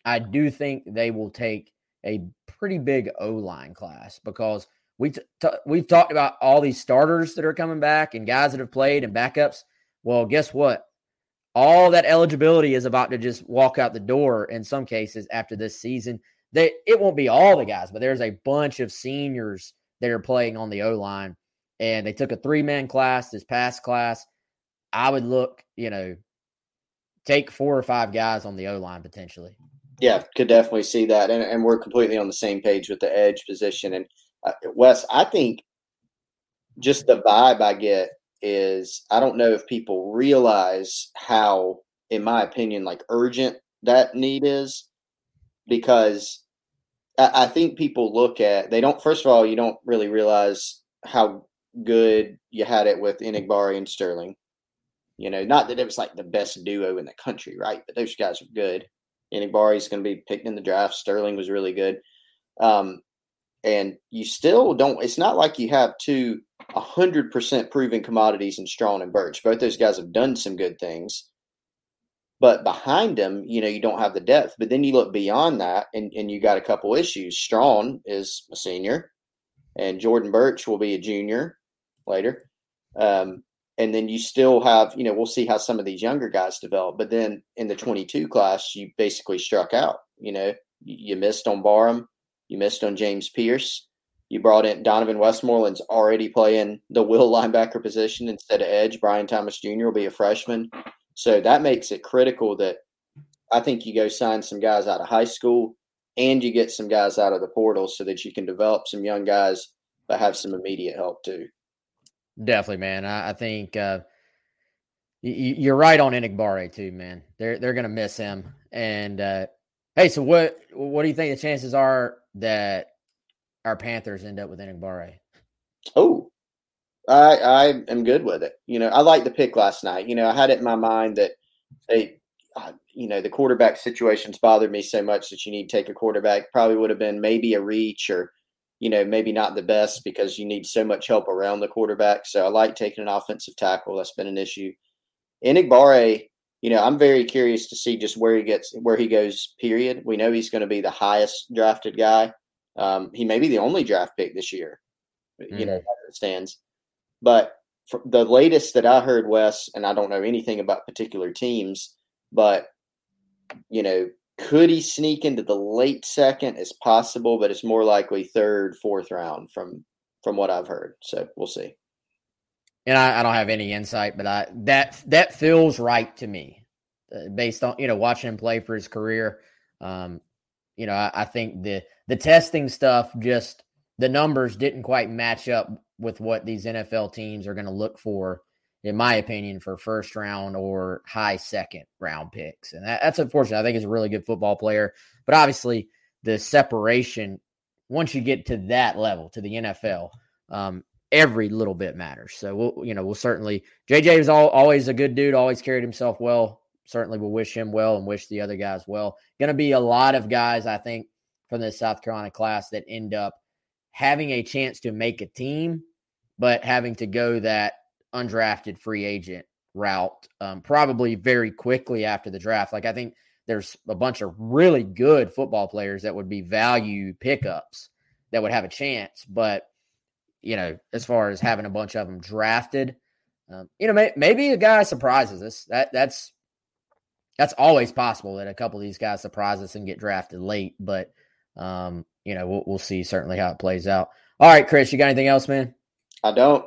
S3: I do think they will take a pretty big O line class because we t- t- we've talked about all these starters that are coming back and guys that have played and backups. Well, guess what? All that eligibility is about to just walk out the door in some cases after this season. They it won't be all the guys, but there's a bunch of seniors that are playing on the O line, and they took a three man class this past class. I would look, you know, take four or five guys on the O line potentially.
S4: Yeah, could definitely see that, and, and we're completely on the same page with the edge position. And uh, Wes, I think just the vibe I get is I don't know if people realize how, in my opinion, like urgent that need is, because I, I think people look at they don't. First of all, you don't really realize how good you had it with Enagbare and Sterling. You know, not that it was like the best duo in the country, right? But those guys are good. Enagbare is going to be picked in the draft. Sterling was really good. Um, and you still don't, it's not like you have two 100% proven commodities in Strachan and Burch. Both those guys have done some good things. But behind them, you know, you don't have the depth. But then you look beyond that and, and you got a couple issues. Strachan is a senior, and Jordan Burch will be a junior later. Um, and then you still have, you know, we'll see how some of these younger guys develop. But then in the 22 class, you basically struck out. You know, you missed on Barham, you missed on James Pearce. You brought in Donovan Westmoreland's already playing the will linebacker position instead of edge. Bryan Thomas Jr. will be a freshman. So that makes it critical that I think you go sign some guys out of high school and you get some guys out of the portal so that you can develop some young guys but have some immediate help too.
S3: Definitely, man. I, I think uh, y- you're right on Enagbare too, man. They're they're gonna miss him. And uh, hey, so what what do you think the chances are that our Panthers end up with Enagbare?
S4: Oh, I I am good with it. You know, I like the pick last night. You know, I had it in my mind that they, uh, you know, the quarterback situations bothered me so much that you need to take a quarterback. Probably would have been maybe a reach or you know, maybe not the best because you need so much help around the quarterback. So I like taking an offensive tackle. That's been an issue. Enagbare, you know, I'm very curious to see just where he gets where he goes. Period. We know he's going to be the highest drafted guy. Um, he may be the only draft pick this year. Mm. You know, mm. it stands. But the latest that I heard, Wes, and I don't know anything about particular teams, but you know, could he sneak into the late second? It's possible, but it's more likely third, fourth round from from what I've heard. So we'll see.
S3: And I, I don't have any insight, but I that that feels right to me, uh, based on you know watching him play for his career. Um, you know, I, I think the the testing stuff just the numbers didn't quite match up with what these NFL teams are going to look for in my opinion, for first round or high second round picks. And that, that's unfortunate. I think he's a really good football player. But obviously, the separation, once you get to that level, to the NFL, um, every little bit matters. So we'll, you know, we'll certainly JJ is all, always a good dude, always carried himself well. Certainly we'll wish him well and wish the other guys well. Gonna be a lot of guys, I think, from the South Carolina class that end up having a chance to make a team, but having to go that undrafted free agent route um, probably very quickly after the draft. Like I think there's a bunch of really good football players that would be value pickups that would have a chance, but you know, as far as having a bunch of them drafted, um, you know, may, maybe a guy surprises us. That that's that's always possible that a couple of these guys surprise us and get drafted late. But um, you know, we'll, we'll see certainly how it plays out. All right, Chris, you got anything else, man?
S4: I don't.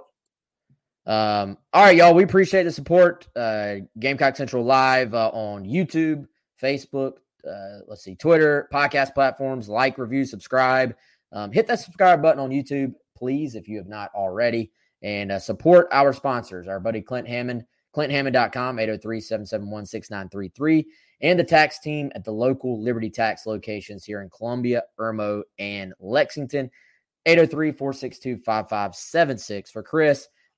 S3: Um, all right, y'all. We appreciate the support. Uh, Gamecock Central Live uh, on YouTube, Facebook, uh, let's see, Twitter, podcast platforms. Like, review, subscribe. Um, hit that subscribe button on YouTube, please, if you have not already. And uh, support our sponsors, our buddy Clint Hammond, clinthammond.com, 803 771 6933. and the tax team at the local Liberty Tax locations here in Columbia, Irmo, and Lexington. 803 462 5576. For Chris,